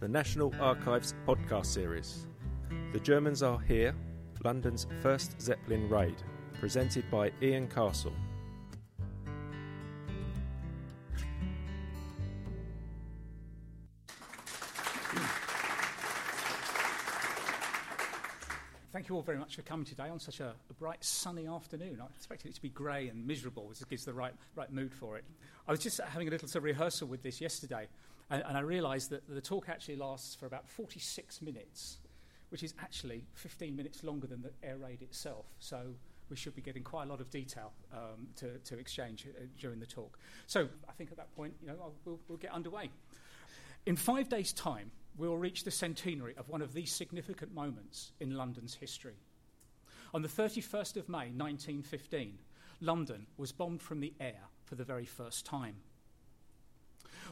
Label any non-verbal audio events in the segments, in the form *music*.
the National Archives podcast series. The Germans Are Here, London's first Zeppelin raid, presented by Ian Castle. Thank you all very much for coming today on such a, a bright, sunny afternoon. I expected it to be grey and miserable, which gives the right, right mood for it. I was just having a little sort of rehearsal with this yesterday, and, and I realised that the talk actually lasts for about 46 minutes, which is actually 15 minutes longer than the air raid itself. So we should be getting quite a lot of detail um, to, to exchange uh, during the talk. So I think at that point, you know, I'll, we'll, we'll get underway. In five days' time, we will reach the centenary of one of these significant moments in London's history. On the 31st of May 1915, London was bombed from the air for the very first time.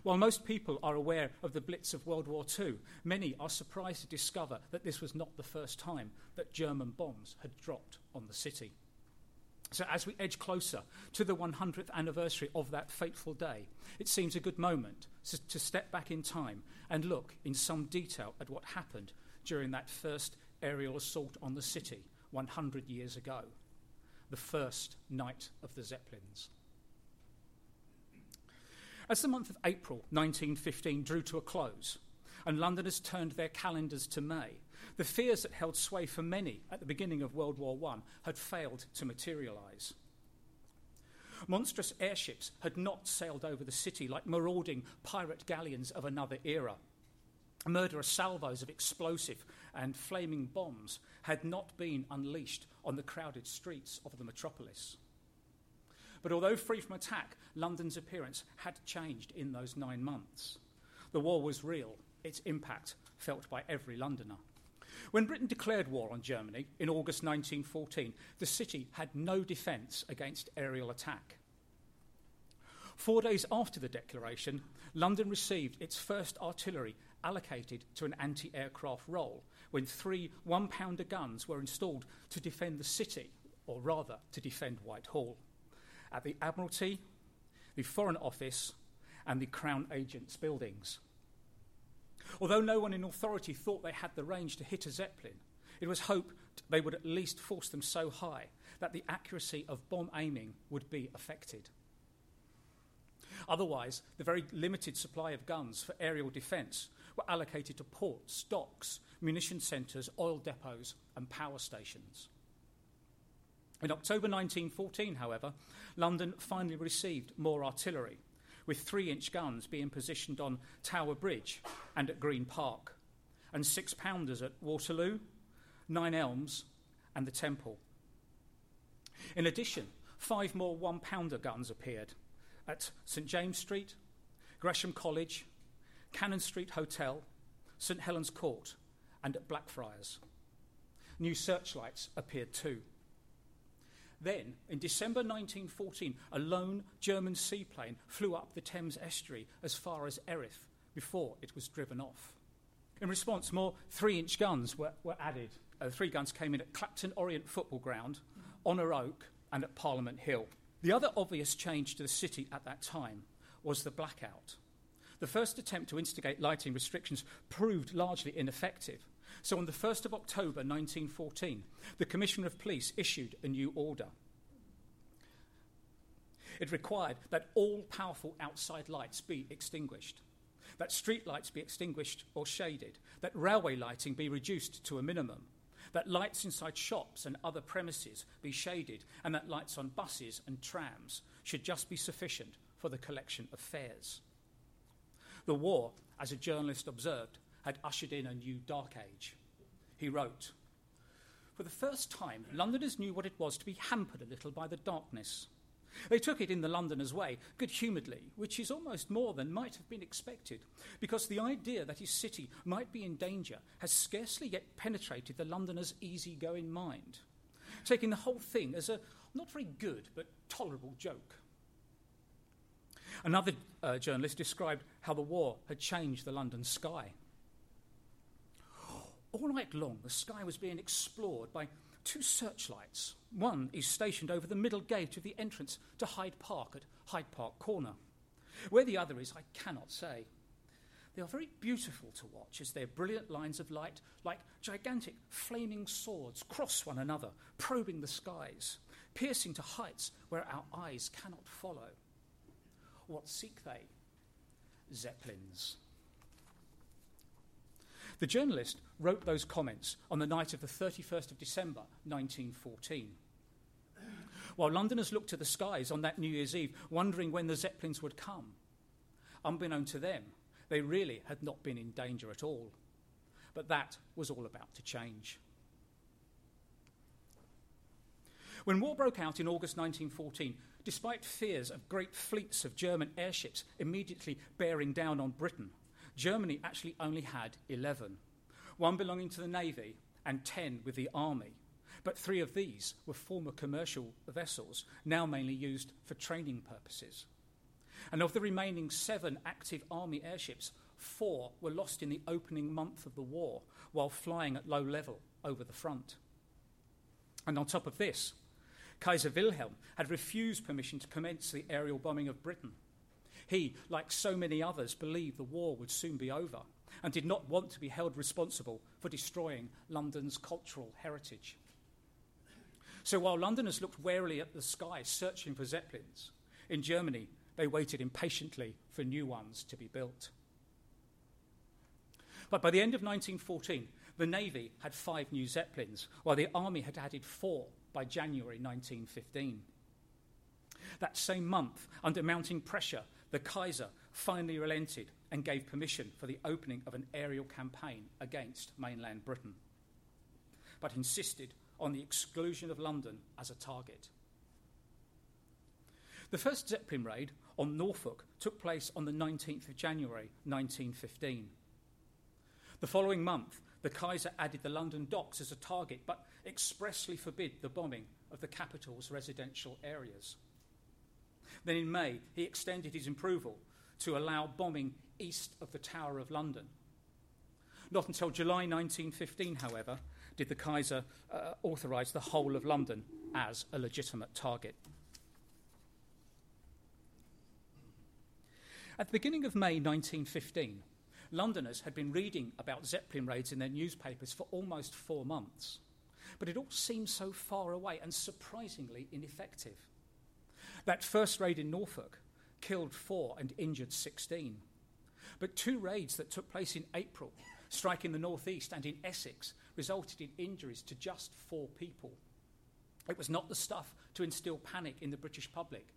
While most people are aware of the Blitz of World War II, many are surprised to discover that this was not the first time that German bombs had dropped on the city. So, as we edge closer to the 100th anniversary of that fateful day, it seems a good moment to step back in time and look in some detail at what happened during that first aerial assault on the city 100 years ago, the first night of the Zeppelins. As the month of April 1915 drew to a close, and Londoners turned their calendars to May. The fears that held sway for many at the beginning of World War I had failed to materialise. Monstrous airships had not sailed over the city like marauding pirate galleons of another era. Murderous salvos of explosive and flaming bombs had not been unleashed on the crowded streets of the metropolis. But although free from attack, London's appearance had changed in those nine months. The war was real, its impact felt by every Londoner. When Britain declared war on Germany in August 1914, the city had no defence against aerial attack. Four days after the declaration, London received its first artillery allocated to an anti aircraft role when three one pounder guns were installed to defend the city, or rather, to defend Whitehall, at the Admiralty, the Foreign Office, and the Crown Agent's buildings. Although no one in authority thought they had the range to hit a Zeppelin, it was hoped they would at least force them so high that the accuracy of bomb aiming would be affected. Otherwise, the very limited supply of guns for aerial defence were allocated to ports, docks, munition centres, oil depots, and power stations. In October 1914, however, London finally received more artillery with three inch guns being positioned on Tower Bridge and at Green Park, and six pounders at Waterloo, Nine Elms, and the Temple. In addition, five more one pounder guns appeared at St James Street, Gresham College, Cannon Street Hotel, St Helens Court, and at Blackfriars. New searchlights appeared too. Then, in December 1914, a lone German seaplane flew up the Thames estuary as far as Erith before it was driven off. In response, more three inch guns were, were added. Uh, three guns came in at Clapton Orient Football Ground, Honor Oak, and at Parliament Hill. The other obvious change to the city at that time was the blackout. The first attempt to instigate lighting restrictions proved largely ineffective. So on the 1st of October 1914, the Commissioner of Police issued a new order. It required that all powerful outside lights be extinguished, that street lights be extinguished or shaded, that railway lighting be reduced to a minimum, that lights inside shops and other premises be shaded, and that lights on buses and trams should just be sufficient for the collection of fares. The war, as a journalist observed, had ushered in a new dark age. He wrote, For the first time, Londoners knew what it was to be hampered a little by the darkness. They took it in the Londoners' way, good humouredly, which is almost more than might have been expected, because the idea that his city might be in danger has scarcely yet penetrated the Londoner's easy-going mind, taking the whole thing as a not very good but tolerable joke. Another uh, journalist described how the war had changed the London sky. All night long, the sky was being explored by two searchlights. One is stationed over the middle gate of the entrance to Hyde Park at Hyde Park Corner. Where the other is, I cannot say. they are very beautiful to watch as their brilliant lines of light, like gigantic flaming swords, cross one another, probing the skies, piercing to heights where our eyes cannot follow. What seek they? Zeppelins. The journalist wrote those comments on the night of the 31st of December 1914. While Londoners looked to the skies on that New Year's Eve, wondering when the Zeppelins would come, unbeknown to them, they really had not been in danger at all. But that was all about to change. When war broke out in August 1914, despite fears of great fleets of German airships immediately bearing down on Britain, Germany actually only had 11, one belonging to the Navy and 10 with the Army. But three of these were former commercial vessels, now mainly used for training purposes. And of the remaining seven active Army airships, four were lost in the opening month of the war while flying at low level over the front. And on top of this, Kaiser Wilhelm had refused permission to commence the aerial bombing of Britain. He, like so many others, believed the war would soon be over and did not want to be held responsible for destroying London's cultural heritage. So while Londoners looked warily at the sky searching for Zeppelins, in Germany they waited impatiently for new ones to be built. But by the end of 1914, the Navy had five new Zeppelins, while the Army had added four by January 1915. That same month, under mounting pressure, the Kaiser finally relented and gave permission for the opening of an aerial campaign against mainland Britain, but insisted on the exclusion of London as a target. The first Zeppelin raid on Norfolk took place on the 19th of January 1915. The following month, the Kaiser added the London docks as a target, but expressly forbid the bombing of the capital's residential areas. Then in May, he extended his approval to allow bombing east of the Tower of London. Not until July 1915, however, did the Kaiser uh, authorise the whole of London as a legitimate target. At the beginning of May 1915, Londoners had been reading about Zeppelin raids in their newspapers for almost four months. But it all seemed so far away and surprisingly ineffective. That first raid in Norfolk killed four and injured 16. But two raids that took place in April, striking the northeast and in Essex, resulted in injuries to just four people. It was not the stuff to instill panic in the British public,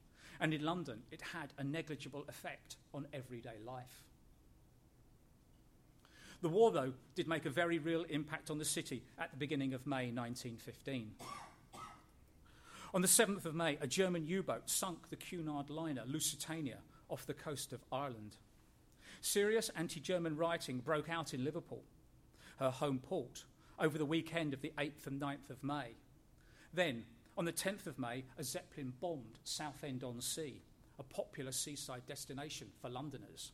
and in London, it had a negligible effect on everyday life. The war, though, did make a very real impact on the city at the beginning of May 1915. On the 7th of May, a German U boat sunk the Cunard liner Lusitania off the coast of Ireland. Serious anti German rioting broke out in Liverpool, her home port, over the weekend of the 8th and 9th of May. Then, on the 10th of May, a Zeppelin bombed Southend on Sea, a popular seaside destination for Londoners.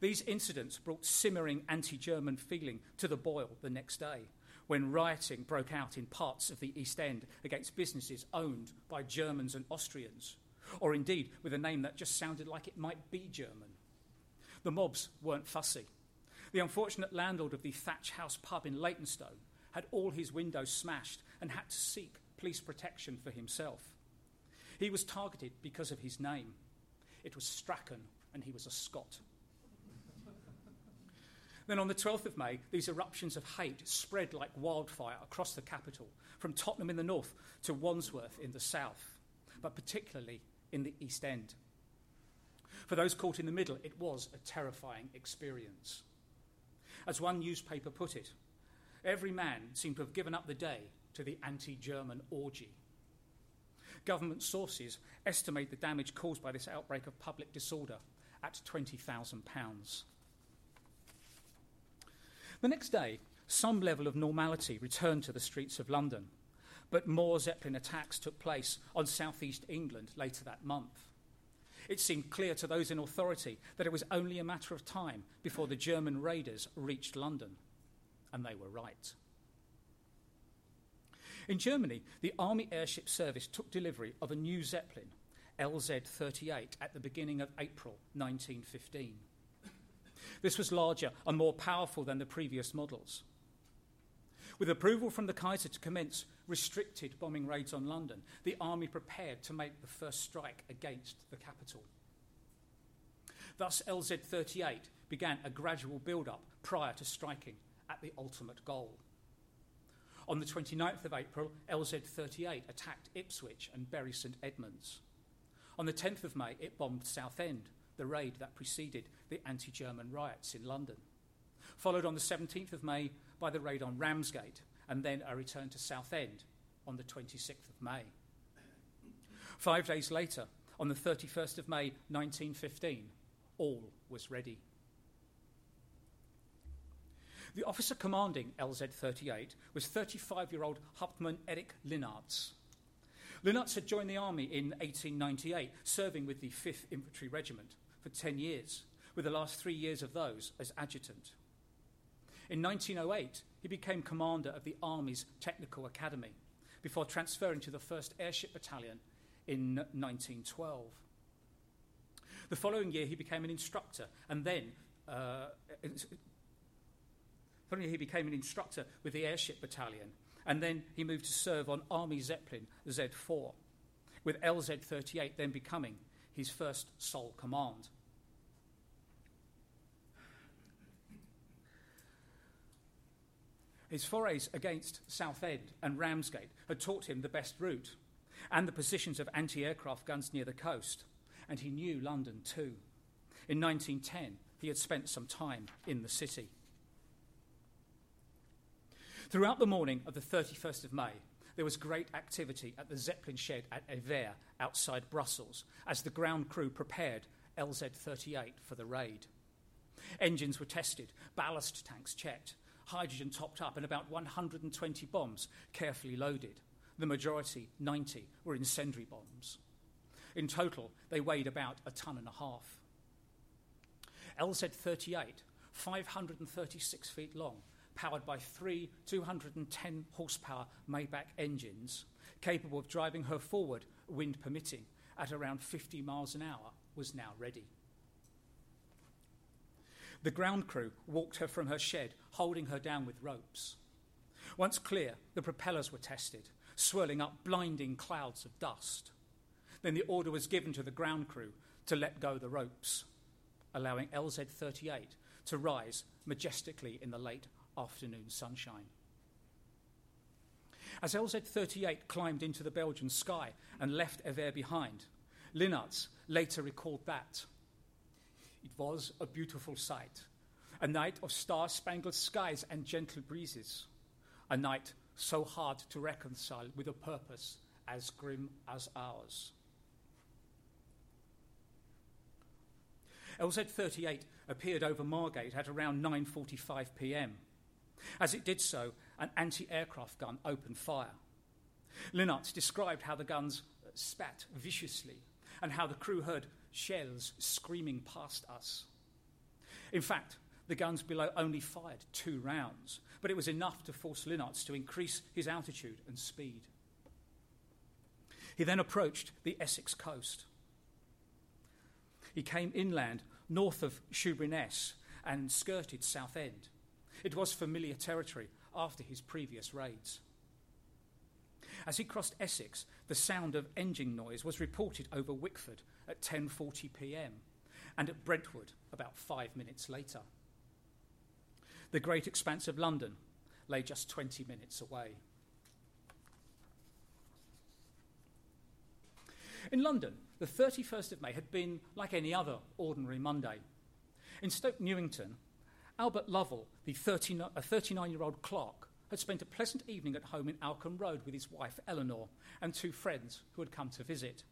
These incidents brought simmering anti German feeling to the boil the next day when rioting broke out in parts of the East End against businesses owned by Germans and Austrians, or indeed with a name that just sounded like it might be German. The mobs weren't fussy. The unfortunate landlord of the Thatch House pub in Leytonstone had all his windows smashed and had to seek police protection for himself. He was targeted because of his name. It was Strachan, and he was a Scot. Then on the 12th of May, these eruptions of hate spread like wildfire across the capital, from Tottenham in the north to Wandsworth in the south, but particularly in the East End. For those caught in the middle, it was a terrifying experience. As one newspaper put it, every man seemed to have given up the day to the anti German orgy. Government sources estimate the damage caused by this outbreak of public disorder at £20,000. The next day, some level of normality returned to the streets of London, but more Zeppelin attacks took place on southeast England later that month. It seemed clear to those in authority that it was only a matter of time before the German raiders reached London, and they were right. In Germany, the Army Airship Service took delivery of a new Zeppelin, LZ 38, at the beginning of April 1915. This was larger and more powerful than the previous models. With approval from the Kaiser to commence restricted bombing raids on London, the army prepared to make the first strike against the capital. Thus, LZ 38 began a gradual build up prior to striking at the ultimate goal. On the 29th of April, LZ 38 attacked Ipswich and Bury St Edmunds. On the 10th of May, it bombed Southend, the raid that preceded the anti German riots in London. Followed on the 17th of May by the raid on Ramsgate, and then a return to Southend on the 26th of May. Five days later, on the 31st of May 1915, all was ready. The officer commanding LZ 38 was 35 year old Hauptmann Erich Linnarz. Linnarz had joined the army in 1898, serving with the 5th Infantry Regiment for 10 years, with the last three years of those as adjutant. In 1908, he became commander of the Army's Technical Academy before transferring to the 1st Airship Battalion in 1912. The following year, he became an instructor and then. Uh, he became an instructor with the Airship Battalion, and then he moved to serve on Army Zeppelin Z4, with LZ 38 then becoming his first sole command. His forays against Southend and Ramsgate had taught him the best route and the positions of anti aircraft guns near the coast, and he knew London too. In 1910, he had spent some time in the city. Throughout the morning of the 31st of May, there was great activity at the Zeppelin shed at Evere outside Brussels as the ground crew prepared LZ 38 for the raid. Engines were tested, ballast tanks checked, hydrogen topped up, and about 120 bombs carefully loaded. The majority, 90, were incendiary bombs. In total, they weighed about a ton and a half. LZ 38, 536 feet long, powered by three 210 horsepower Maybach engines, capable of driving her forward, wind permitting, at around 50 miles an hour, was now ready. The ground crew walked her from her shed, holding her down with ropes. Once clear, the propellers were tested, swirling up blinding clouds of dust. Then the order was given to the ground crew to let go the ropes, allowing LZ 38 to rise majestically in the late afternoon sunshine. As LZ 38 climbed into the Belgian sky and left Evere behind, Linnarz later recalled that it was a beautiful sight. A night of star spangled skies and gentle breezes. A night so hard to reconcile with a purpose as grim as ours. LZ-38 appeared over Margate at around 9:45 p.m. As it did so, an anti-aircraft gun opened fire. Linnarz described how the guns spat viciously and how the crew heard shells screaming past us. In fact, the guns below only fired two rounds, but it was enough to force Linnarz to increase his altitude and speed. He then approached the Essex coast. He came inland north of Shoeburyness and skirted Southend. It was familiar territory after his previous raids. As he crossed Essex, the sound of engine noise was reported over Wickford at 10:40 p.m. and at Brentwood about 5 minutes later. The great expanse of London lay just 20 minutes away. In London, the 31st of May had been like any other ordinary Monday. In Stoke Newington, Albert Lovell, the 39 year old clerk, had spent a pleasant evening at home in Alkham Road with his wife Eleanor and two friends who had come to visit.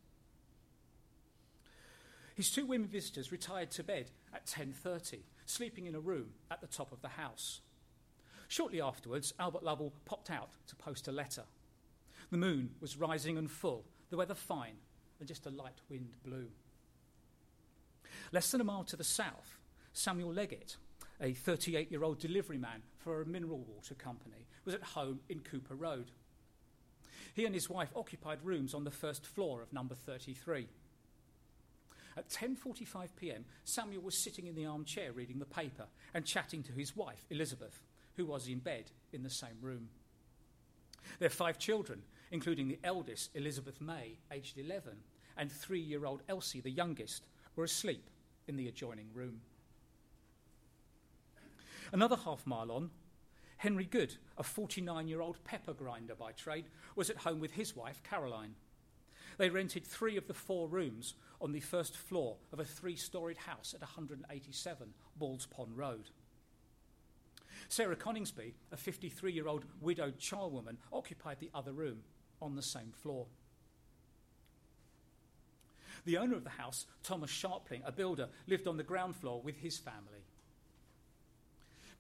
His two women visitors retired to bed at 10:30, sleeping in a room at the top of the house. Shortly afterwards, Albert Lovell popped out to post a letter. The moon was rising and full, the weather fine, and just a light wind blew. Less than a mile to the south, Samuel Leggett, a 38 year old delivery man for a mineral water company, was at home in Cowper Road. He and his wife occupied rooms on the first floor of number 33. At 10:45 p.m., Samuel was sitting in the armchair reading the paper and chatting to his wife, Elizabeth, who was in bed in the same room. Their five children, including the eldest, Elizabeth May, aged 11, and three-year-old Elsie, the youngest, were asleep in the adjoining room. Another half mile on, Henry Good, a 49 year old pepper grinder by trade, was at home with his wife, Caroline. They rented three of the four rooms on the first floor of a three storied house at 187 Balls Pond Road. Sarah Coningsby, a 53 year old widowed charwoman, occupied the other room on the same floor. The owner of the house, Thomas Sharpling, a builder, lived on the ground floor with his family.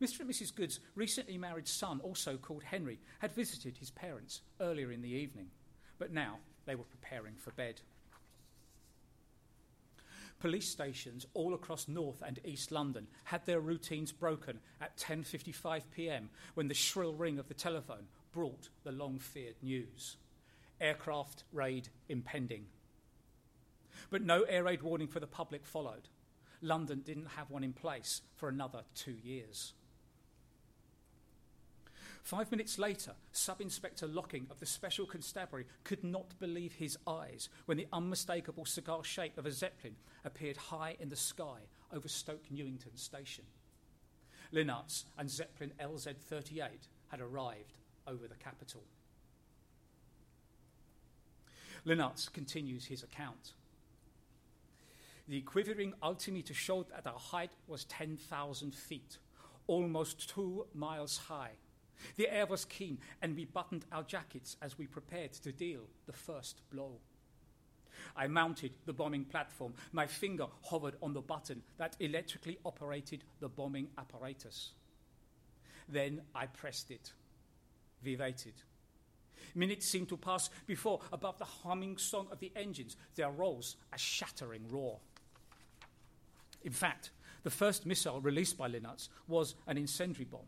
Mr. and Mrs. Good's recently married son, also called Henry, had visited his parents earlier in the evening, but now they were preparing for bed. Police stations all across North and East London had their routines broken at 10:55 p.m. when the shrill ring of the telephone brought the long-feared news. Aircraft raid impending. But no air raid warning for the public followed. London didn't have one in place for another 2 years. Five minutes later, Sub Inspector Locking of the Special Constabulary could not believe his eyes when the unmistakable cigar shape of a Zeppelin appeared high in the sky over Stoke Newington Station. Linnarz and Zeppelin LZ 38 had arrived over the capital. Linnarz continues his account. The quivering altimeter showed that our height was 10,000 feet, almost two miles high the air was keen, and we buttoned our jackets as we prepared to deal the first blow. I mounted the bombing platform. My finger hovered on the button that electrically operated the bombing apparatus. Then I pressed it. We waited. Minutes seemed to pass before, above the humming song of the engines, there rose a shattering roar. In fact, the first missile released by Linnarz was an incendiary bomb.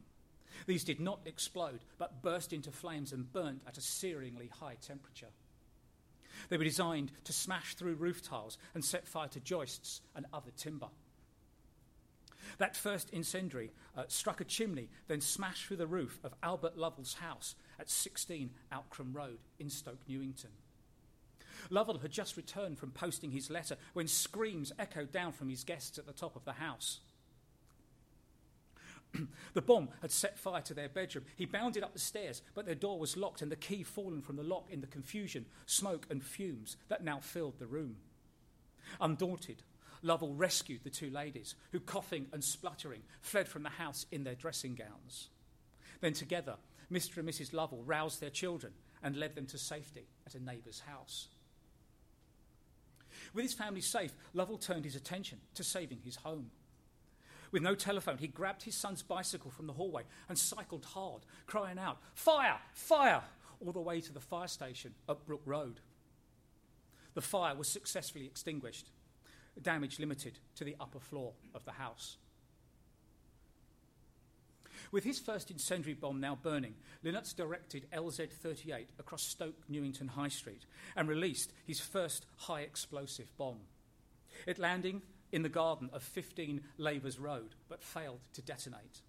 These did not explode, but burst into flames and burnt at a searingly high temperature. They were designed to smash through roof tiles and set fire to joists and other timber. That first incendiary uh, struck a chimney, then smashed through the roof of Albert Lovell's house at 16 Alkham Road in Stoke Newington. Lovell had just returned from posting his letter when screams echoed down from his guests at the top of the house. *clears throat* the bomb had set fire to their bedroom. He bounded up the stairs, but their door was locked and the key fallen from the lock in the confusion, smoke, and fumes that now filled the room. Undaunted, Lovell rescued the two ladies, who, coughing and spluttering, fled from the house in their dressing gowns. Then, together, Mr. and Mrs. Lovell roused their children and led them to safety at a neighbour's house. With his family safe, Lovell turned his attention to saving his home. With no telephone, he grabbed his son's bicycle from the hallway and cycled hard, crying out, Fire! Fire! all the way to the fire station at Brook Road. The fire was successfully extinguished, damage limited to the upper floor of the house. With his first incendiary bomb now burning, Linnarz directed LZ 38 across Stoke Newington High Street and released his first high explosive bomb. It landing in the garden of 15 Lavers Road, but failed to detonate.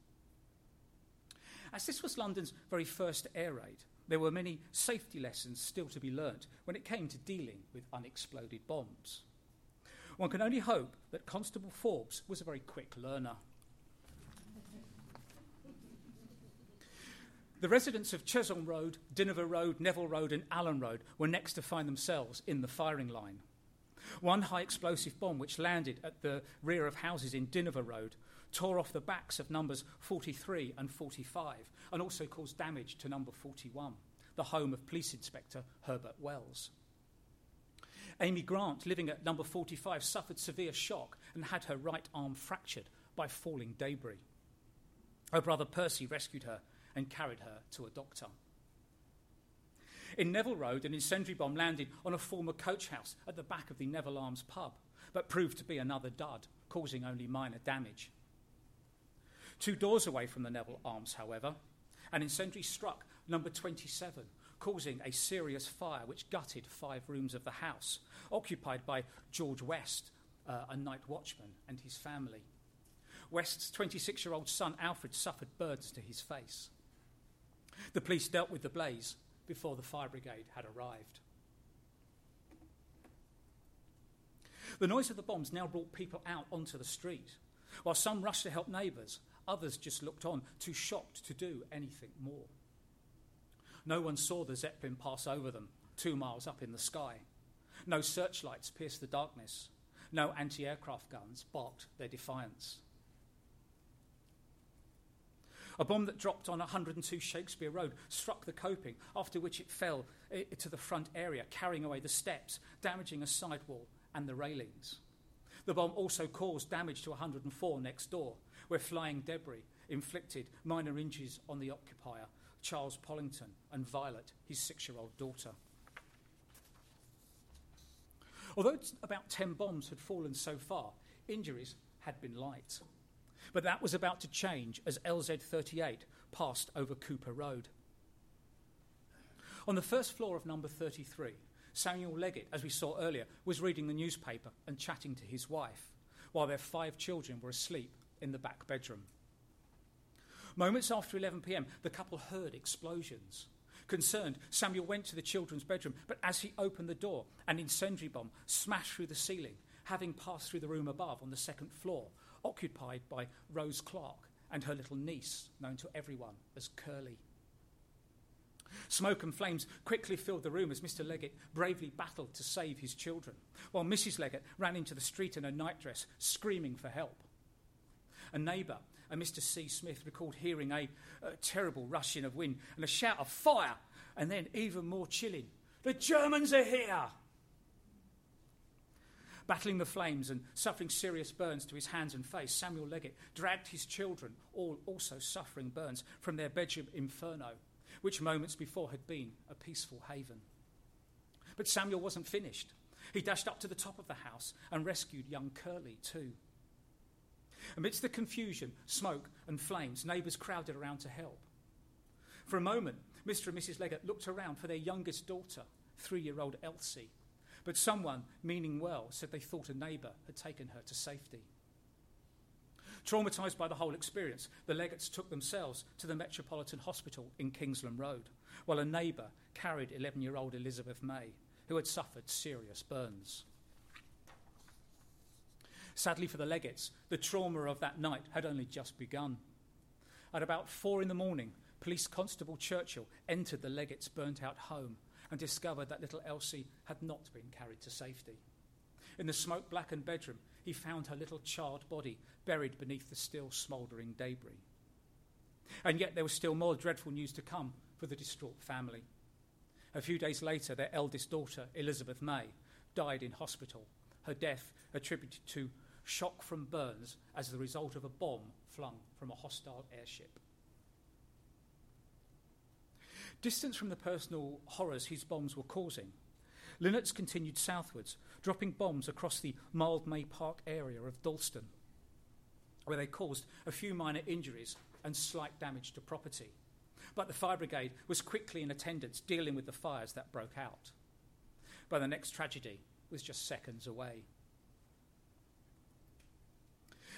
As this was London's very first air raid, there were many safety lessons still to be learnt when it came to dealing with unexploded bombs. One can only hope that Constable Forbes was a very quick learner. The residents of Chesholm Road, Dynevor Road, Neville Road, and Allen Road were next to find themselves in the firing line. One high explosive bomb, which landed at the rear of houses in Dynevor Road, tore off the backs of numbers 43 and 45 and also caused damage to number 41, the home of Police Inspector Herbert Wells. Amy Grant, living at number 45, suffered severe shock and had her right arm fractured by falling debris. Her brother Percy rescued her and carried her to a doctor. In Neville Road, an incendiary bomb landed on a former coach house at the back of the Neville Arms pub, but proved to be another dud, causing only minor damage. Two doors away from the Neville Arms, however, an incendiary struck number 27, causing a serious fire which gutted five rooms of the house, occupied by George West, uh, a night watchman and his family. West's 26 year old son, Alfred, suffered burns to his face. The police dealt with the blaze before the fire brigade had arrived. The noise of the bombs now brought people out onto the street. While some rushed to help neighbours, others just looked on, too shocked to do anything more. No one saw the Zeppelin pass over them, two miles up in the sky. No searchlights pierced the darkness. No anti aircraft guns barked their defiance. A bomb that dropped on 102 Shakespeare Road struck the coping, after which it fell eh, to the front area, carrying away the steps, damaging a sidewall and the railings. The bomb also caused damage to 104 next door, where flying debris inflicted minor injuries on the occupier, Charles Pollington, and Violet, his six year old daughter. Although about 10 bombs had fallen so far, injuries had been light. But that was about to change as LZ 38 passed over Cowper Road. On the first floor of number 33, Samuel Leggett, as we saw earlier, was reading the newspaper and chatting to his wife, while their five children were asleep in the back bedroom. Moments after 11 pm, the couple heard explosions. Concerned, Samuel went to the children's bedroom, but as he opened the door, an incendiary bomb smashed through the ceiling, having passed through the room above on the second floor, occupied by Rose Clark and her little niece, known to everyone as Curly. Smoke and flames quickly filled the room as Mr. Leggett bravely battled to save his children, while Mrs. Leggett ran into the street in a nightdress, screaming for help. A neighbour, a Mr. C. Smith, recalled hearing a, a terrible rushing of wind and a shout of fire, and then, even more chilling, the Germans are here! Battling the flames and suffering serious burns to his hands and face, Samuel Leggett dragged his children, all also suffering burns, from their bedroom inferno which moments before had been a peaceful haven. But Samuel wasn't finished. He dashed up to the top of the house and rescued young Curly, too. Amidst the confusion, smoke, and flames, neighbours crowded around to help. For a moment, Mr. and Mrs. Leggett looked around for their youngest daughter, three year old Elsie, but someone, meaning well, said they thought a neighbour had taken her to safety. Traumatised by the whole experience, the Leggetts took themselves to the Metropolitan Hospital in Kingsland Road, while a neighbour carried 11 year old Elizabeth May, who had suffered serious burns. Sadly for the Leggetts, the trauma of that night had only just begun. At about four in the morning, Police Constable Churchill entered the Leggetts' burnt out home and discovered that little Elsie had not been carried to safety. In the smoke blackened bedroom, he found her little charred body buried beneath the still smouldering debris. And yet there was still more dreadful news to come for the distraught family. A few days later, their eldest daughter, Elizabeth May, died in hospital, her death attributed to shock from burns as the result of a bomb flung from a hostile airship. Distant from the personal horrors his bombs were causing, Linnarz continued southwards, dropping bombs across the Mildmay Park area of Dalston, where they caused a few minor injuries and slight damage to property. But the fire brigade was quickly in attendance dealing with the fires that broke out. But the next tragedy was just seconds away.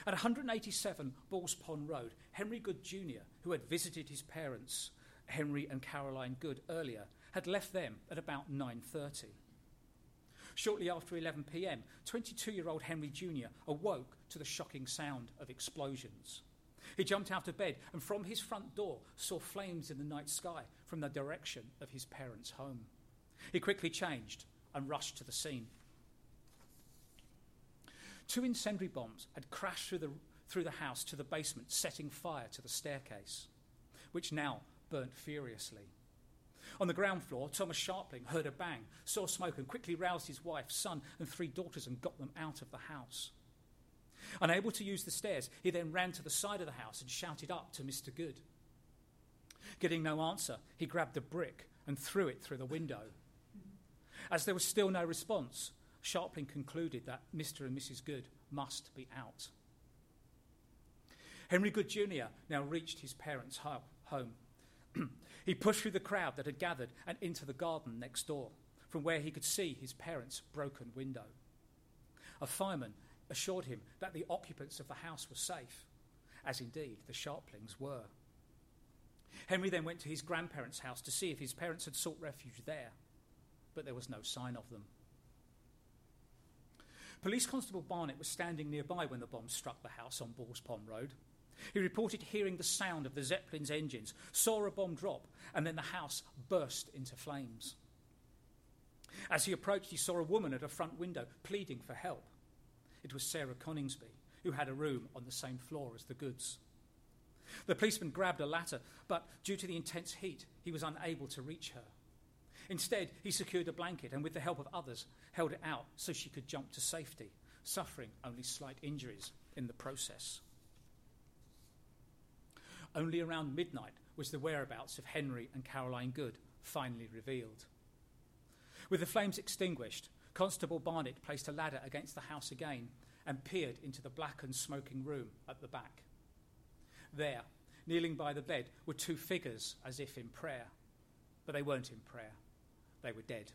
At 187 Balls Pond Road, Henry Good Jr., who had visited his parents, Henry and Caroline Good, earlier, had left them at about 9:30. Shortly after 11 pm, 22 year old Henry Jr. awoke to the shocking sound of explosions. He jumped out of bed and from his front door saw flames in the night sky from the direction of his parents' home. He quickly changed and rushed to the scene. Two incendiary bombs had crashed through the, through the house to the basement, setting fire to the staircase, which now burnt furiously. On the ground floor, Thomas Sharpling heard a bang, saw smoke, and quickly roused his wife, son, and three daughters and got them out of the house. Unable to use the stairs, he then ran to the side of the house and shouted up to Mr. Good. Getting no answer, he grabbed a brick and threw it through the window. As there was still no response, Sharpling concluded that Mr. and Mrs. Good must be out. Henry Good Jr. now reached his parents' home. *clears throat* He pushed through the crowd that had gathered and into the garden next door, from where he could see his parents' broken window. A fireman assured him that the occupants of the house were safe, as indeed the Sharplings were. Henry then went to his grandparents' house to see if his parents had sought refuge there, but there was no sign of them. Police Constable Barnett was standing nearby when the bomb struck the house on Balls Pond Road. He reported hearing the sound of the Zeppelin's engines, saw a bomb drop, and then the house burst into flames. As he approached, he saw a woman at a front window pleading for help. It was Sarah Coningsby, who had a room on the same floor as the goods. The policeman grabbed a ladder, but due to the intense heat, he was unable to reach her. Instead, he secured a blanket and, with the help of others, held it out so she could jump to safety, suffering only slight injuries in the process. Only around midnight was the whereabouts of Henry and Caroline Good finally revealed. With the flames extinguished, Constable Barnett placed a ladder against the house again and peered into the blackened smoking room at the back. There, kneeling by the bed, were two figures as if in prayer, but they weren't in prayer. They were dead.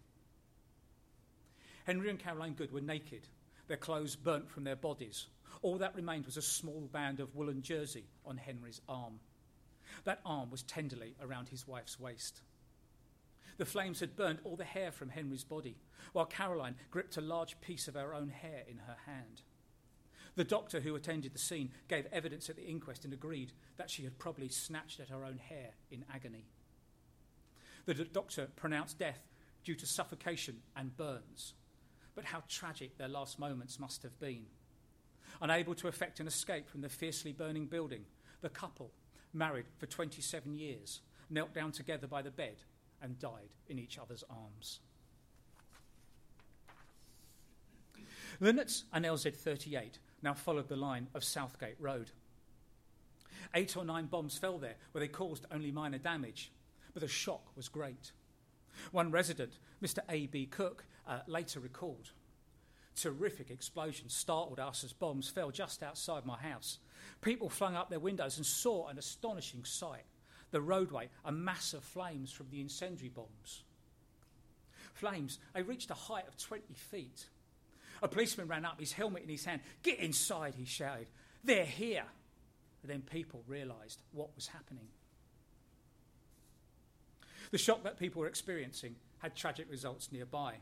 Henry and Caroline Good were naked, their clothes burnt from their bodies. All that remained was a small band of woolen jersey on Henry's arm. That arm was tenderly around his wife's waist. The flames had burnt all the hair from Henry's body, while Caroline gripped a large piece of her own hair in her hand. The doctor who attended the scene gave evidence at the inquest and agreed that she had probably snatched at her own hair in agony. The doctor pronounced death due to suffocation and burns. But how tragic their last moments must have been. Unable to effect an escape from the fiercely burning building, the couple, married for 27 years, knelt down together by the bed and died in each other's arms. Linnarz and LZ 38 now followed the line of Southgate Road. Eight or nine bombs fell there where they caused only minor damage, but the shock was great. One resident, Mr. A.B. Cook, uh, later recalled Terrific explosions startled us as bombs fell just outside my house. People flung up their windows and saw an astonishing sight the roadway, a mass of flames from the incendiary bombs. Flames, they reached a height of 20 feet. A policeman ran up, his helmet in his hand. Get inside, he shouted. They're here. And then people realised what was happening. The shock that people were experiencing had tragic results nearby.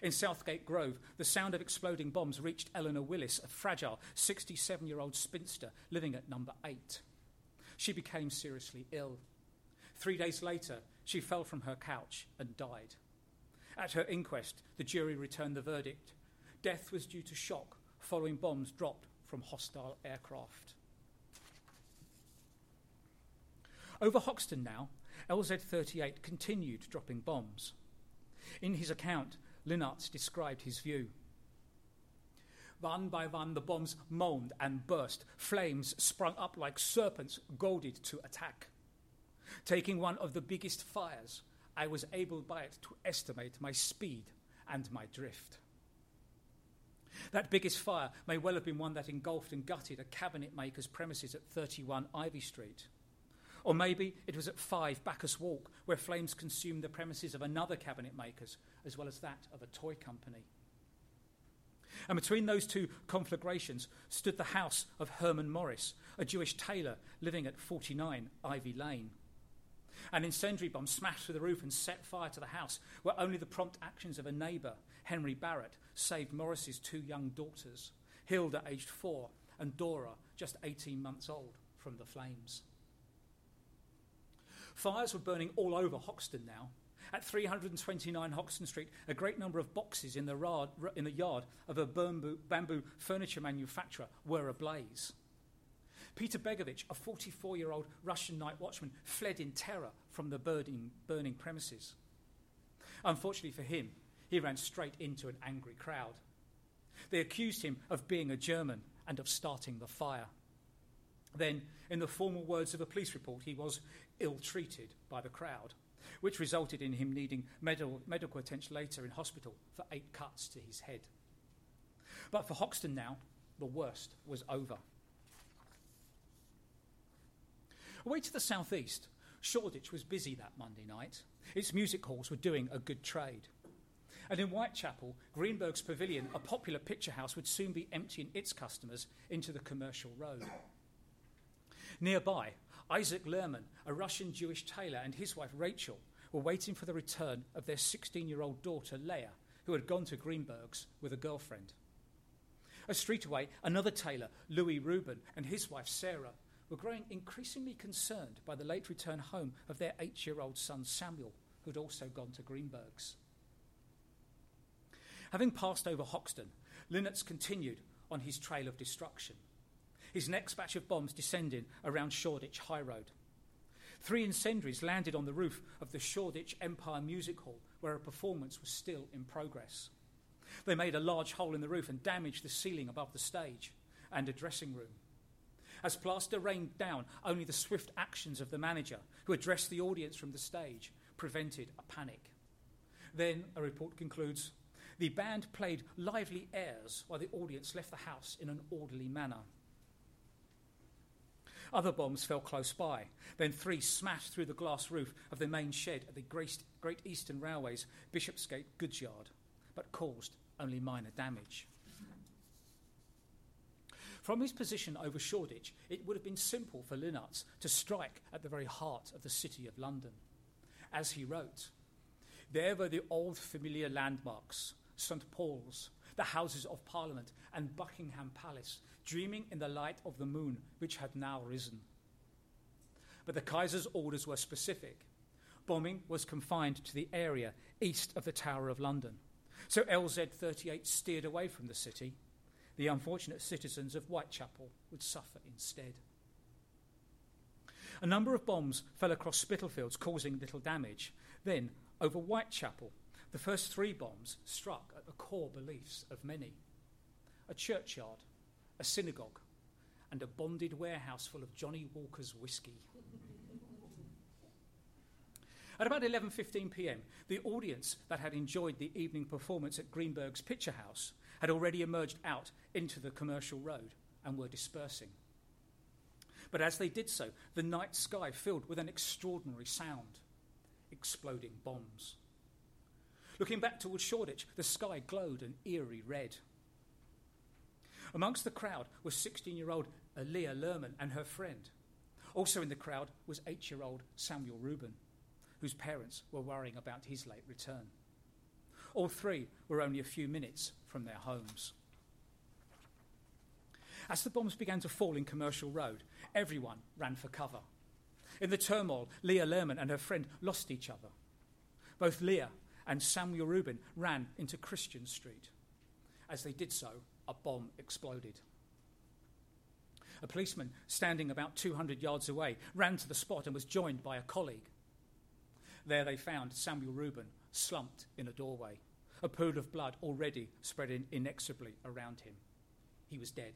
In Southgate Grove, the sound of exploding bombs reached Eleanor Willis, a fragile 67 year old spinster living at number 8. She became seriously ill. Three days later, she fell from her couch and died. At her inquest, the jury returned the verdict death was due to shock following bombs dropped from hostile aircraft. Over Hoxton now, LZ 38 continued dropping bombs. In his account, Linnarz described his view. One by one, the bombs moaned and burst. Flames sprung up like serpents goaded to attack. Taking one of the biggest fires, I was able by it to estimate my speed and my drift. That biggest fire may well have been one that engulfed and gutted a cabinet maker's premises at 31 Ivy Street. Or maybe it was at 5 Bacchus Walk, where flames consumed the premises of another cabinet maker's, as well as that of a toy company. And between those two conflagrations stood the house of Herman Morris, a Jewish tailor living at 49 Ivy Lane. An incendiary bomb smashed through the roof and set fire to the house, where only the prompt actions of a neighbour, Henry Barrett, saved Morris's two young daughters, Hilda, aged four, and Dora, just 18 months old, from the flames. Fires were burning all over Hoxton now. At 329 Hoxton Street, a great number of boxes in the, rard, in the yard of a bamboo, bamboo furniture manufacturer were ablaze. Peter Begovich, a 44 year old Russian night watchman, fled in terror from the burning, burning premises. Unfortunately for him, he ran straight into an angry crowd. They accused him of being a German and of starting the fire. Then, in the formal words of a police report, he was ill treated by the crowd, which resulted in him needing medical, medical attention later in hospital for eight cuts to his head. But for Hoxton now, the worst was over. Away to the southeast, Shoreditch was busy that Monday night. Its music halls were doing a good trade. And in Whitechapel, Greenberg's Pavilion, a popular picture house, would soon be emptying its customers into the commercial road. Nearby, Isaac Lerman, a Russian Jewish tailor, and his wife Rachel were waiting for the return of their 16 year old daughter Leah, who had gone to Greenberg's with a girlfriend. A street away, another tailor, Louis Rubin, and his wife Sarah were growing increasingly concerned by the late return home of their eight year old son Samuel, who had also gone to Greenberg's. Having passed over Hoxton, Linnarz continued on his trail of destruction. His next batch of bombs descended around Shoreditch High Road. Three incendiaries landed on the roof of the Shoreditch Empire Music Hall, where a performance was still in progress. They made a large hole in the roof and damaged the ceiling above the stage and a dressing room. As plaster rained down, only the swift actions of the manager, who addressed the audience from the stage, prevented a panic. Then, a report concludes, the band played lively airs while the audience left the house in an orderly manner. Other bombs fell close by. Then three smashed through the glass roof of the main shed at the Great Eastern Railway's Bishopsgate goods yard, but caused only minor damage. From his position over Shoreditch, it would have been simple for Linnarz to strike at the very heart of the city of London. As he wrote, there were the old familiar landmarks St. Paul's, the Houses of Parliament, and Buckingham Palace, dreaming in the light of the moon which had now risen. But the Kaiser's orders were specific. Bombing was confined to the area east of the Tower of London. So LZ 38 steered away from the city. The unfortunate citizens of Whitechapel would suffer instead. A number of bombs fell across Spitalfields, causing little damage. Then, over Whitechapel, the first three bombs struck at the core beliefs of many a churchyard, a synagogue, and a bonded warehouse full of Johnnie Walker's whiskey. At about 11:15 p.m., the audience that had enjoyed the evening performance at Greenberg's Picture House had already emerged out into the commercial road and were dispersing. But as they did so, the night sky filled with an extraordinary sound exploding bombs. Looking back towards Shoreditch, the sky glowed an eerie red. Amongst the crowd was 16 year old Leah Lerman and her friend. Also in the crowd was 8 year old Samuel Rubin, whose parents were worrying about his late return. All three were only a few minutes from their homes. As the bombs began to fall in Commercial Road, everyone ran for cover. In the turmoil, Leah Lerman and her friend lost each other. Both Leah and Samuel Rubin ran into Christian Street. As they did so, a bomb exploded. A policeman standing about 200 yards away ran to the spot and was joined by a colleague. There they found Samuel Rubin slumped in a doorway, a pool of blood already spreading inexorably around him. He was dead.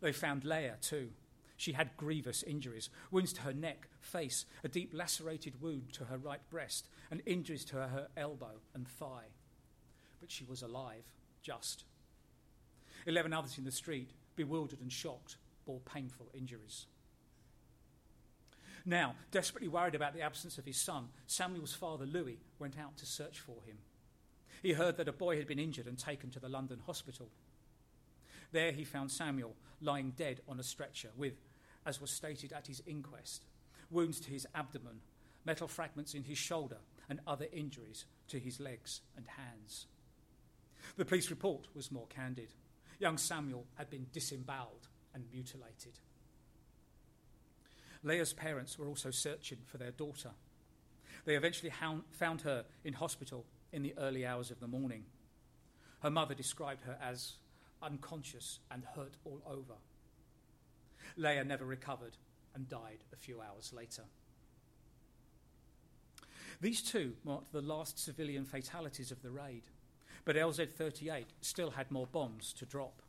They found Leah too. She had grievous injuries wounds to her neck, face, a deep lacerated wound to her right breast, and injuries to her elbow and thigh. But she was alive, just. Eleven others in the street, bewildered and shocked, bore painful injuries. Now, desperately worried about the absence of his son, Samuel's father, Louis, went out to search for him. He heard that a boy had been injured and taken to the London hospital. There he found Samuel lying dead on a stretcher with, as was stated at his inquest, wounds to his abdomen, metal fragments in his shoulder, and other injuries to his legs and hands. The police report was more candid young Samuel had been disemboweled and mutilated. Leah's parents were also searching for their daughter. They eventually found her in hospital in the early hours of the morning. Her mother described her as unconscious and hurt all over. Leah never recovered and died a few hours later. These two marked the last civilian fatalities of the raid but LZ 38 still had more bombs to drop.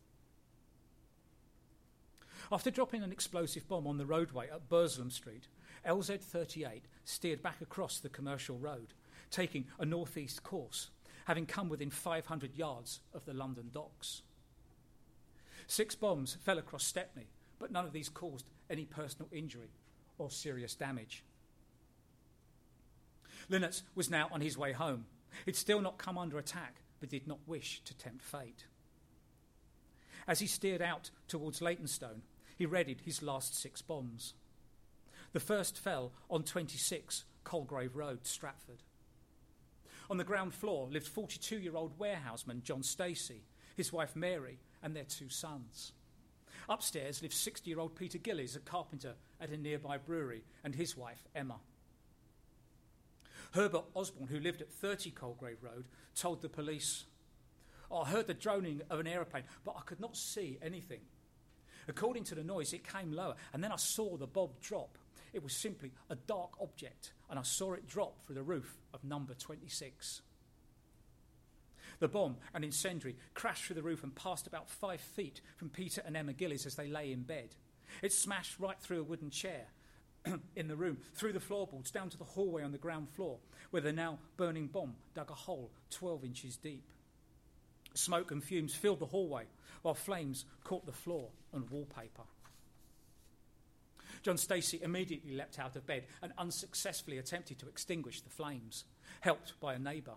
After dropping an explosive bomb on the roadway at Burslem Street, LZ 38 steered back across the commercial road, taking a northeast course, having come within 500 yards of the London docks. Six bombs fell across Stepney, but none of these caused any personal injury or serious damage. Linnarz was now on his way home, He'd still not come under attack, but did not wish to tempt fate. As he steered out towards Leytonstone, he readied his last six bombs. The first fell on 26 Colegrave Road, Stratford. On the ground floor lived 42 year old warehouseman John Stacey, his wife Mary, and their two sons. Upstairs lived 60 year old Peter Gillies, a carpenter at a nearby brewery, and his wife Emma. Herbert Osborne, who lived at 30 Colegrave Road, told the police, oh, I heard the droning of an aeroplane, but I could not see anything. According to the noise, it came lower, and then I saw the bob drop. It was simply a dark object, and I saw it drop through the roof of number 26. The bomb, an incendiary, crashed through the roof and passed about five feet from Peter and Emma Gillies as they lay in bed. It smashed right through a wooden chair *clears throat* in the room, through the floorboards, down to the hallway on the ground floor, where the now burning bomb dug a hole 12 inches deep. Smoke and fumes filled the hallway, while flames caught the floor and wallpaper. John Stacey immediately leapt out of bed and unsuccessfully attempted to extinguish the flames, helped by a neighbour.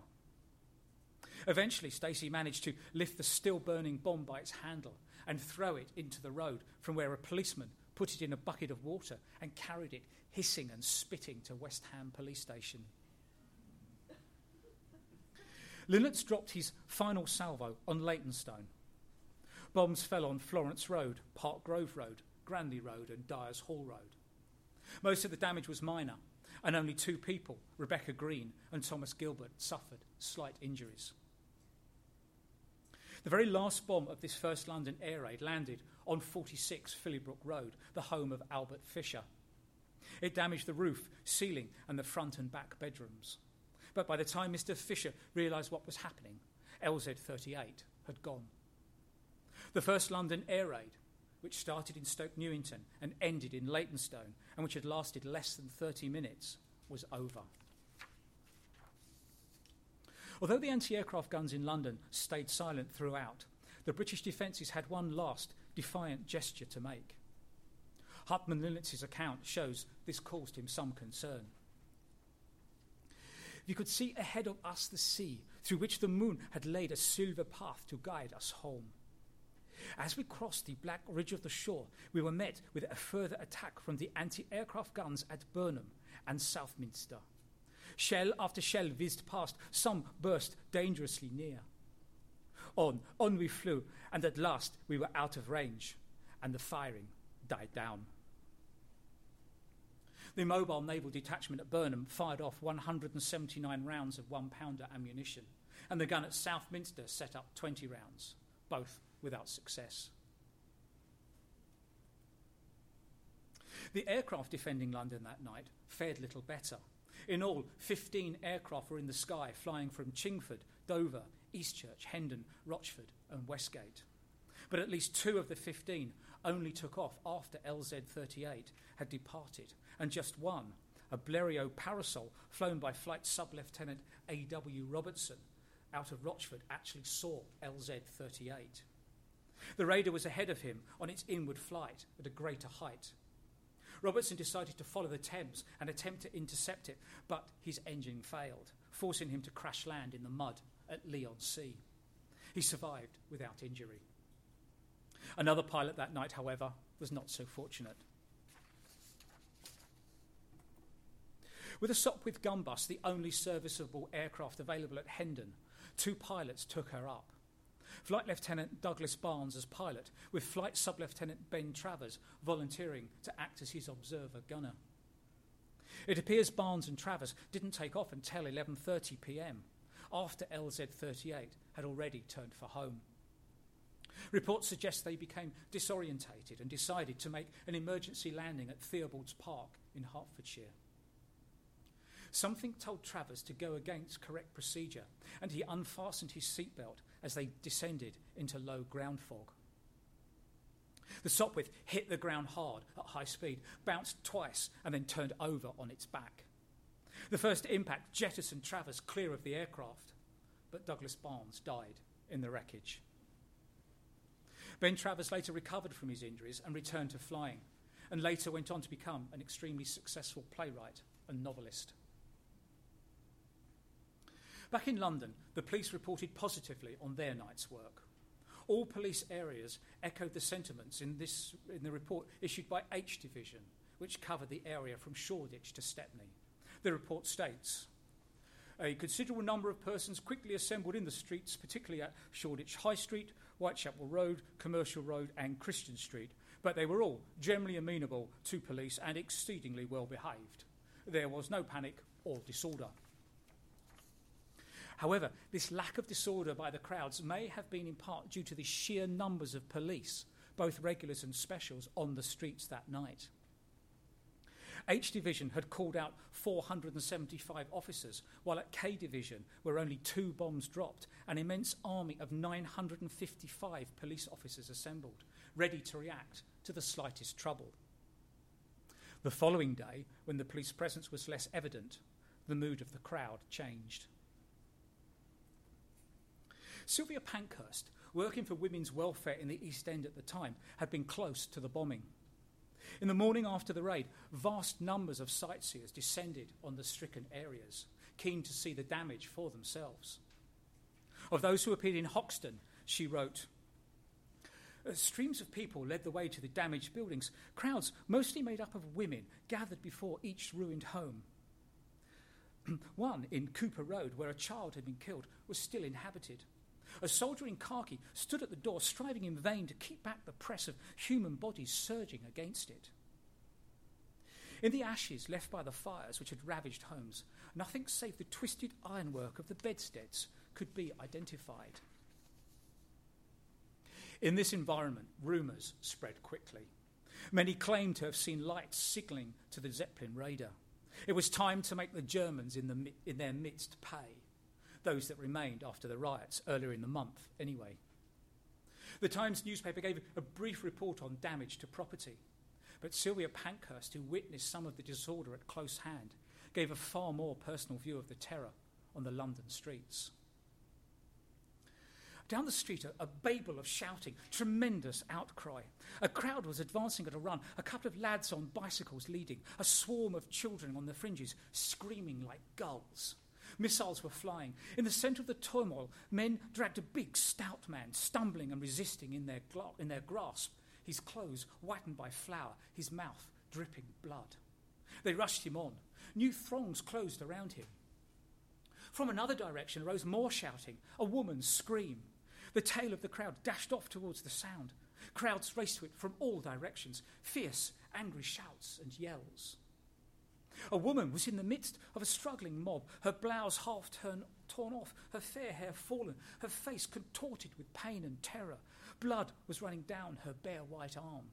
Eventually, Stacey managed to lift the still burning bomb by its handle and throw it into the road, from where a policeman put it in a bucket of water and carried it, hissing and spitting, to West Ham Police Station. Linnarz dropped his final salvo on Leytonstone. Bombs fell on Florence Road, Park Grove Road, Granleigh Road, and Dyers Hall Road. Most of the damage was minor, and only two people, Rebecca Green and Thomas Gilbert, suffered slight injuries. The very last bomb of this first London air raid landed on 46 Fillebrook Road, the home of Albert Fisher. It damaged the roof, ceiling, and the front and back bedrooms. But by the time Mr. Fisher realised what was happening, LZ 38 had gone. The first London air raid, which started in Stoke Newington and ended in Leytonstone, and which had lasted less than 30 minutes, was over. Although the anti aircraft guns in London stayed silent throughout, the British defences had one last defiant gesture to make. Hauptmann Linnarz's account shows this caused him some concern. We could see ahead of us the sea, through which the moon had laid a silver path to guide us home. As we crossed the black ridge of the shore, we were met with a further attack from the anti aircraft guns at Burnham and Southminster. Shell after shell whizzed past, some burst dangerously near. On, on we flew, and at last we were out of range, and the firing died down. The mobile naval detachment at Burnham fired off 179 rounds of one pounder ammunition, and the gun at Southminster set up 20 rounds, both without success. The aircraft defending London that night fared little better. In all, 15 aircraft were in the sky, flying from Chingford, Dover, Eastchurch, Hendon, Rochford, and Westgate. But at least two of the 15 only took off after LZ 38 had departed, and just one, a Blériot parasol flown by Flight Sub Lieutenant A.W. Robertson out of Rochford, actually saw LZ 38. The Raider was ahead of him on its inward flight at a greater height. Robertson decided to follow the Thames and attempt to intercept it, but his engine failed, forcing him to crash land in the mud at Leigh-on-Sea. He survived without injury. Another pilot that night, however, was not so fortunate. With a Sopwith Gunbus, the only serviceable aircraft available at Hendon, two pilots took her up. Flight Lieutenant Douglas Barnes as pilot, with Flight Sub Lieutenant Ben Travers volunteering to act as his observer gunner. It appears Barnes and Travers didn't take off until 11:30 p.m. after LZ-38 had already turned for home. Reports suggest they became disorientated and decided to make an emergency landing at Theobald's Park in Hertfordshire. Something told Travers to go against correct procedure, and he unfastened his seatbelt as they descended into low ground fog. The Sopwith hit the ground hard at high speed, bounced twice, and then turned over on its back. The first impact jettisoned Travers clear of the aircraft, but Douglas Barnes died in the wreckage. Ben Travers later recovered from his injuries and returned to flying, and later went on to become an extremely successful playwright and novelist. Back in London, the police reported positively on their night's work. All police areas echoed the sentiments in, this, in the report issued by H Division, which covered the area from Shoreditch to Stepney. The report states a considerable number of persons quickly assembled in the streets, particularly at Shoreditch High Street, Whitechapel Road, Commercial Road, and Christian Street, but they were all generally amenable to police and exceedingly well behaved. There was no panic or disorder. However, this lack of disorder by the crowds may have been in part due to the sheer numbers of police, both regulars and specials, on the streets that night. H Division had called out 475 officers, while at K Division, where only two bombs dropped, an immense army of 955 police officers assembled, ready to react to the slightest trouble. The following day, when the police presence was less evident, the mood of the crowd changed. Sylvia Pankhurst, working for women's welfare in the East End at the time, had been close to the bombing. In the morning after the raid, vast numbers of sightseers descended on the stricken areas, keen to see the damage for themselves. Of those who appeared in Hoxton, she wrote, Streams of people led the way to the damaged buildings. Crowds, mostly made up of women, gathered before each ruined home. *clears throat* One in Cowper Road, where a child had been killed, was still inhabited. A soldier in khaki stood at the door, striving in vain to keep back the press of human bodies surging against it. In the ashes left by the fires which had ravaged homes, nothing save the twisted ironwork of the bedsteads could be identified. In this environment, rumours spread quickly. Many claimed to have seen lights signalling to the Zeppelin raider. It was time to make the Germans in, the, in their midst pay those that remained after the riots earlier in the month, anyway. The Times newspaper gave a brief report on damage to property, but Sylvia Pankhurst, who witnessed some of the disorder at close hand, gave a far more personal view of the terror on the London streets. Down the street, a, a, babel of shouting, tremendous outcry. A crowd was advancing at a run, a couple of lads on bicycles leading, a swarm of children on the fringes, screaming like gulls. Missiles were flying. In the center of the turmoil, men dragged a big, stout man, stumbling and resisting in their, in their grasp, his clothes whitened by flour, his mouth dripping blood. They rushed him on. New throngs closed around him. From another direction arose more shouting, a woman's scream. The tail of the crowd dashed off towards the sound. Crowds raced to it from all directions, fierce, angry shouts and yells. A woman was in the midst of a struggling mob, her blouse half torn off, her fair hair fallen, her face contorted with pain and terror. Blood was running down her bare white arm.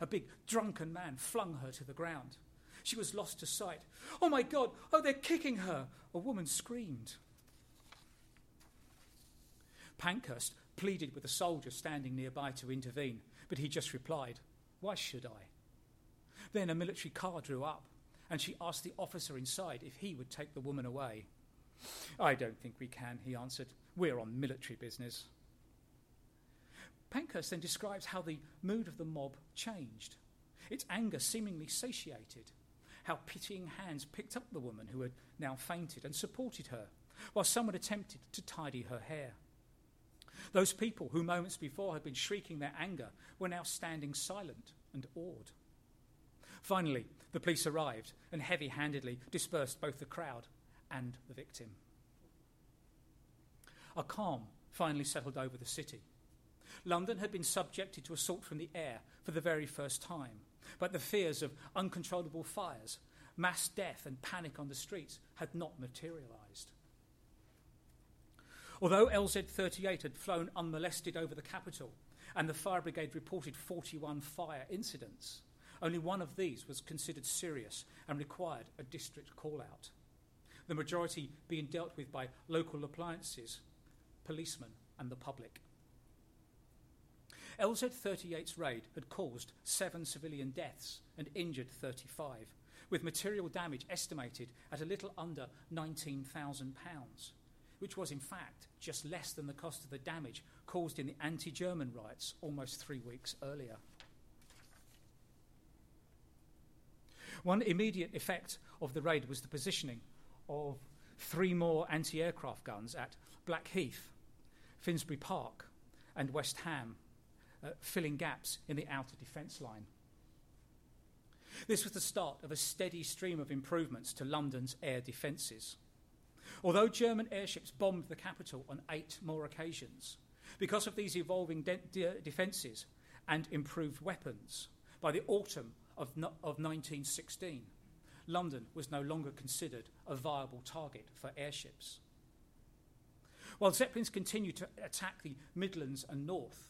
A big drunken man flung her to the ground. She was lost to sight. Oh my God! Oh, they're kicking her! A woman screamed. Pankhurst pleaded with a soldier standing nearby to intervene, but he just replied, Why should I? Then a military car drew up and she asked the officer inside if he would take the woman away. I don't think we can, he answered. We're on military business. Pankhurst then describes how the mood of the mob changed. Its anger seemingly satiated, how pitying hands picked up the woman who had now fainted and supported her, while someone attempted to tidy her hair. Those people who moments before had been shrieking their anger were now standing silent and awed. Finally, the police arrived and heavy handedly dispersed both the crowd and the victim. A calm finally settled over the city. London had been subjected to assault from the air for the very first time, but the fears of uncontrollable fires, mass death, and panic on the streets had not materialised. Although LZ 38 had flown unmolested over the capital and the fire brigade reported 41 fire incidents, only one of these was considered serious and required a district call out, the majority being dealt with by local appliances, policemen, and the public. LZ 38's raid had caused seven civilian deaths and injured 35, with material damage estimated at a little under £19,000, which was in fact just less than the cost of the damage caused in the anti German riots almost three weeks earlier. One immediate effect of the raid was the positioning of three more anti aircraft guns at Blackheath, Finsbury Park, and West Ham, uh, filling gaps in the outer defence line. This was the start of a steady stream of improvements to London's air defences. Although German airships bombed the capital on eight more occasions, because of these evolving de- de- defences and improved weapons, by the autumn of, no- of 1916, London was no longer considered a viable target for airships. While Zeppelins continued to attack the Midlands and North,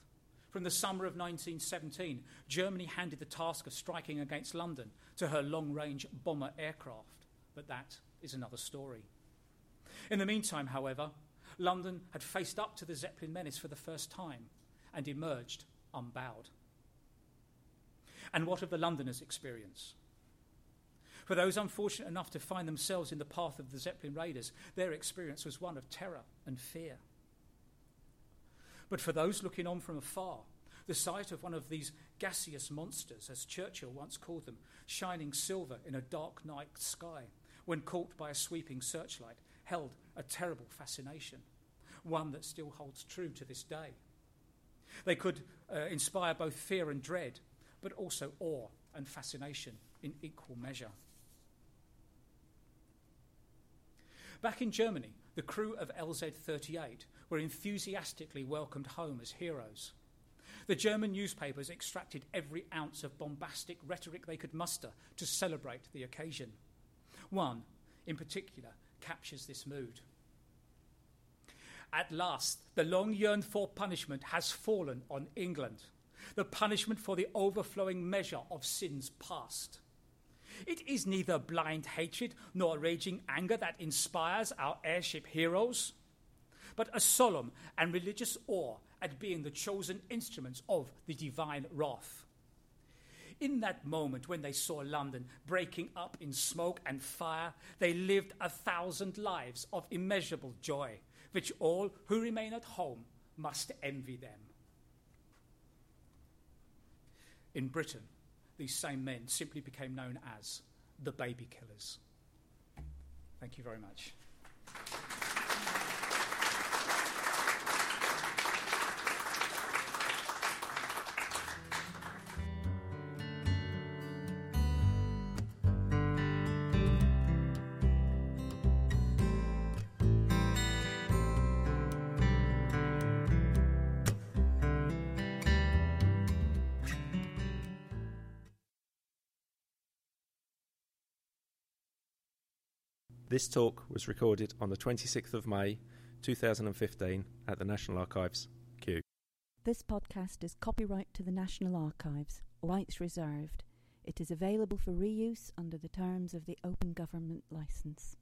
from the summer of 1917, Germany handed the task of striking against London to her long range bomber aircraft, but that is another story. In the meantime, however, London had faced up to the Zeppelin menace for the first time and emerged unbowed. And what of the Londoners' experience? For those unfortunate enough to find themselves in the path of the Zeppelin raiders, their experience was one of terror and fear. But for those looking on from afar, the sight of one of these gaseous monsters, as Churchill once called them, shining silver in a dark night sky when caught by a sweeping searchlight, held a terrible fascination, one that still holds true to this day. They could uh, inspire both fear and dread, but also awe and fascination in equal measure. Back in Germany, the crew of LZ 38 were enthusiastically welcomed home as heroes. The German newspapers extracted every ounce of bombastic rhetoric they could muster to celebrate the occasion. One, in particular, captures this mood. At last, the long yearned for punishment has fallen on England, the punishment for the overflowing measure of sins past. It is neither blind hatred nor raging anger that inspires our airship heroes, but a solemn and religious awe at being the chosen instruments of the divine wrath. In that moment when they saw London breaking up in smoke and fire, they lived a thousand lives of immeasurable joy, which all who remain at home must envy them. In Britain, these same men simply became known as the baby killers. Thank you very much. This talk was recorded on the 26th of May 2015 at the National Archives, Kew. This podcast is copyright to the National Archives, rights reserved. It is available for reuse under the terms of the Open Government Licence.